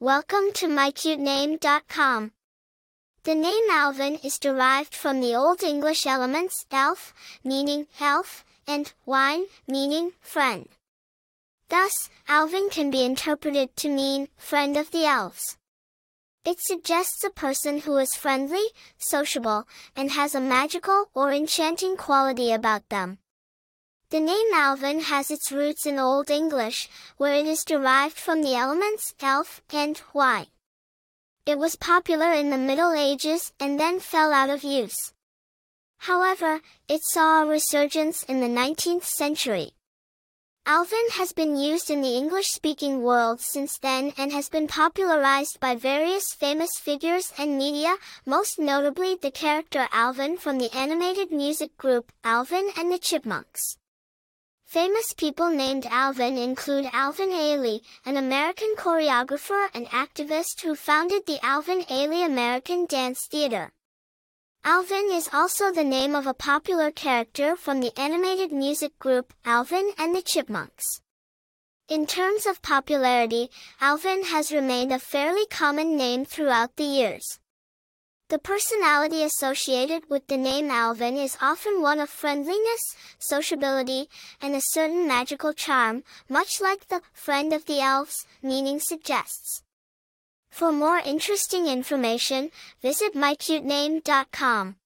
Welcome to mycutename.com. The name Alvin is derived from the Old English elements elf, meaning elf, and wine, meaning friend. Thus, Alvin can be interpreted to mean friend of the elves. It suggests a person who is friendly, sociable, and has a magical or enchanting quality about them. The name Alvin has its roots in Old English, where it is derived from the elements elf and wine. It was popular in the Middle Ages and then fell out of use. However, it saw a resurgence in the 19th century. Alvin has been used in the English-speaking world since then and has been popularized by various famous figures and media, most notably the character Alvin from the animated music group Alvin and the Chipmunks. Famous people named Alvin include Alvin Ailey, an American choreographer and activist who founded the Alvin Ailey American Dance Theater. Alvin is also the name of a popular character from the animated music group Alvin and the Chipmunks. In terms of popularity, Alvin has remained a fairly common name throughout the years. The personality associated with the name Alvin is often one of friendliness, sociability, and a certain magical charm, much like the friend of the elves meaning suggests. For more interesting information, visit mycutename.com.